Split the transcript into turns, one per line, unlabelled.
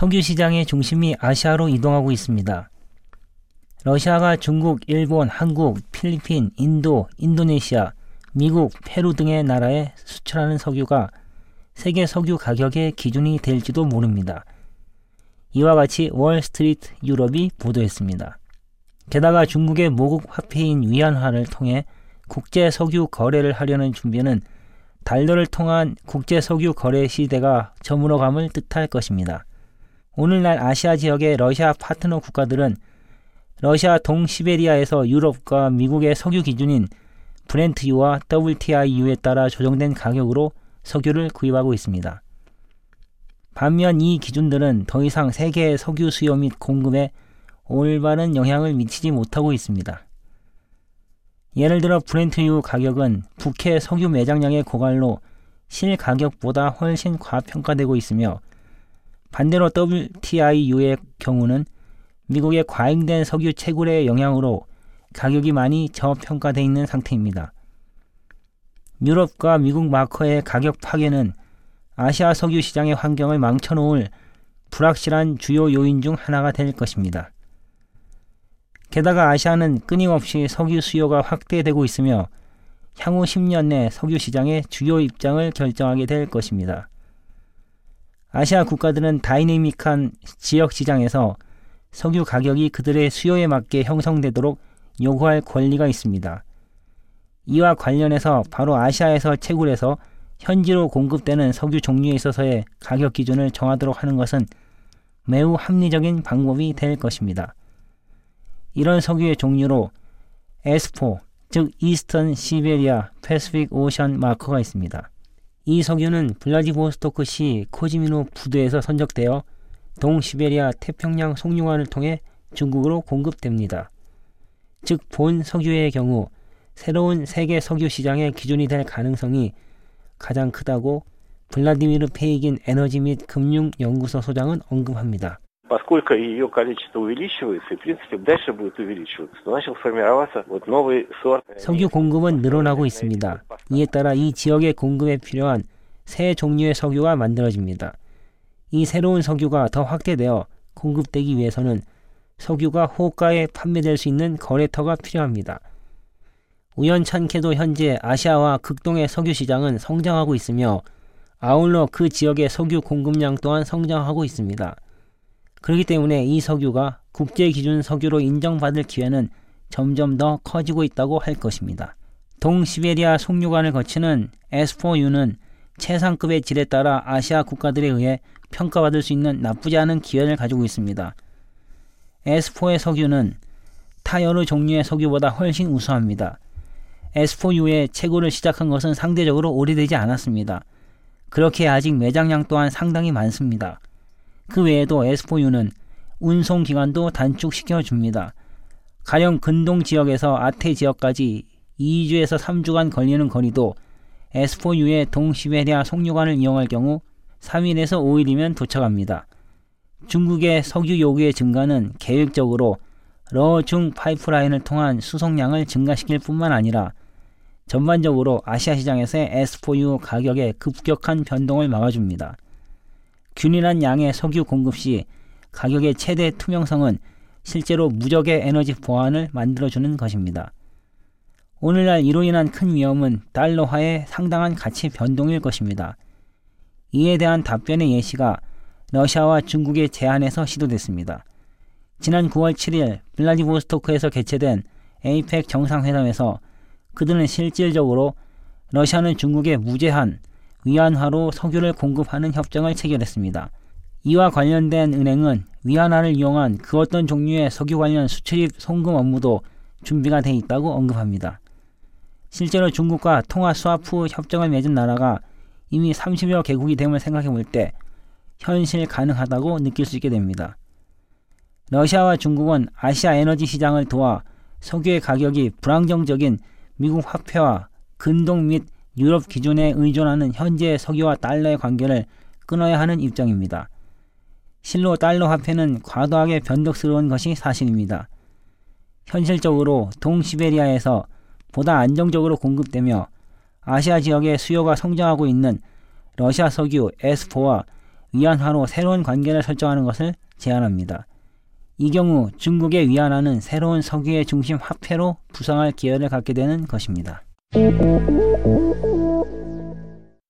석유 시장의 중심이 아시아로 이동하고 있습니다. 러시아가 중국, 일본, 한국, 필리핀, 인도, 인도네시아, 미국, 페루 등의 나라에 수출하는 석유가 세계 석유 가격의 기준이 될지도 모릅니다. 이와 같이 월스트리트 유럽이 보도했습니다. 게다가 중국의 모국 화폐인 위안화를 통해 국제 석유 거래를 하려는 준비는 달러를 통한 국제 석유 거래 시대가 저물어감을 뜻할 것입니다. 오늘날 아시아 지역의 러시아 파트너 국가들은 러시아 동시베리아에서 유럽과 미국의 석유 기준인 브렌트유와 WTI유에 따라 조정된 가격으로 석유를 구입하고 있습니다. 반면 이 기준들은 더 이상 세계의 석유 수요 및 공급에 올바른 영향을 미치지 못하고 있습니다. 예를 들어 브렌트유 가격은 북해 석유 매장량의 고갈로 실 가격보다 훨씬 과평가되고 있으며 반대로 WTI유의 경우는 미국의 과잉된 석유 채굴의 영향으로 가격이 많이 저평가되어 있는 상태입니다. 유럽과 미국 마커의 가격 파괴는 아시아 석유 시장의 환경을 망쳐놓을 불확실한 주요 요인 중 하나가 될 것입니다. 게다가 아시아는 끊임없이 석유 수요가 확대되고 있으며 향후 10년 내 석유 시장의 주요 입장을 결정하게 될 것입니다. 아시아 국가들은 다이내믹한 지역 시장에서 석유 가격이 그들의 수요에 맞게 형성되도록 요구할 권리가 있습니다. 이와 관련해서 바로 아시아에서 채굴해서 현지로 공급되는 석유 종류에 있어서의 가격 기준을 정하도록 하는 것은 매우 합리적인 방법이 될 것입니다. 이런 석유의 종류로 ESPO, 즉 Eastern Siberia Pacific Ocean marker가 있습니다. 이 석유는 블라디보스토크 시 코지미노 부두에서 선적되어 동시베리아 태평양 송유관을 통해 중국으로 공급됩니다. 즉 본 석유의 경우 새로운 세계 석유 시장의 기준이 될 가능성이 가장 크다고 블라디미르 페이긴 에너지 및 금융 연구소 소장은 언급합니다.
поскольку ее количество увеличивается и, в принципе, дальше будет увеличиваться, то начал формироваться вот новый сорт.
석유 공급은 늘어나고 있습니다. 이에 따라 이 지역의 공급에 필요한 새 종류의 석유가 만들어집니다. 이 새로운 석유가 더 확대되어 공급되기 위해서는 석유가 호가에 판매될 수 있는 거래터가 필요합니다. 우연찮게도 현재 아시아와 극동의 석유 시장은 성장하고 있으며 아울러 그 지역의 석유 공급량 또한 성장하고 있습니다. 그렇기 때문에 이 석유가 국제 기준 석유로 인정받을 기회는 점점 더 커지고 있다고 할 것입니다. 동시베리아 송유관을 거치는 S4U는 최상급의 질에 따라 아시아 국가들에 의해 평가받을 수 있는 나쁘지 않은 기회를 가지고 있습니다. S4의 석유는 타 여러 종류의 석유보다 훨씬 우수합니다. S4U의 채굴을 시작한 것은 상대적으로 오래되지 않았습니다. 그렇게 아직 매장량 또한 상당히 많습니다. 그 외에도 S4U는 운송 기간도 단축시켜 줍니다. 가령 근동 지역에서 아태 지역까지 2주에서 3주간 걸리는 거리도 S4U의 동시베리아 송유관을 이용할 경우 3일에서 5일이면 도착합니다. 중국의 석유 요구의 증가는 계획적으로 러중 파이프라인을 통한 수송량을 증가시킬 뿐만 아니라 전반적으로 아시아 시장에서의 S4U 가격의 급격한 변동을 막아줍니다. 균일한 양의 석유 공급 시 가격의 최대 투명성은 실제로 무적의 에너지 보안을 만들어주는 것입니다. 오늘날 이로 인한 큰 위험은 달러화의 상당한 가치 변동일 것입니다. 이에 대한 답변의 예시가 러시아와 중국의 제안에서 시도됐습니다. 지난 9월 7일 블라디보스토크에서 개최된 에이펙 정상회담에서 그들은 실질적으로 러시아는 중국에 무제한 위안화로 석유를 공급하는 협정을 체결했습니다. 이와 관련된 은행은 위안화를 이용한 그 어떤 종류의 석유 관련 수출입 송금 업무도 준비가 돼 있다고 언급합니다. 실제로 중국과 통화 스와프 협정을 맺은 나라가 이미 30여 개국이 됨을 생각해 볼 때 현실 가능하다고 느낄 수 있게 됩니다. 러시아와 중국은 아시아 에너지 시장을 도와 석유의 가격이 불안정적인 미국 화폐와 근동 및 유럽 기준에 의존하는 현재 석유와 달러의 관계를 끊어야 하는 입장입니다. 실로 달러 화폐는 과도하게 변덕스러운 것이 사실입니다. 현실적으로 동시베리아에서 보다 안정적으로 공급되며 아시아 지역의 수요가 성장하고 있는 러시아 석유 S4와 위안화로 새로운 관계를 설정하는 것을 제안합니다. 이 경우 중국의 위안화는 새로운 석유의 중심 화폐로 부상할 기회를 갖게 되는 것입니다. Thank you.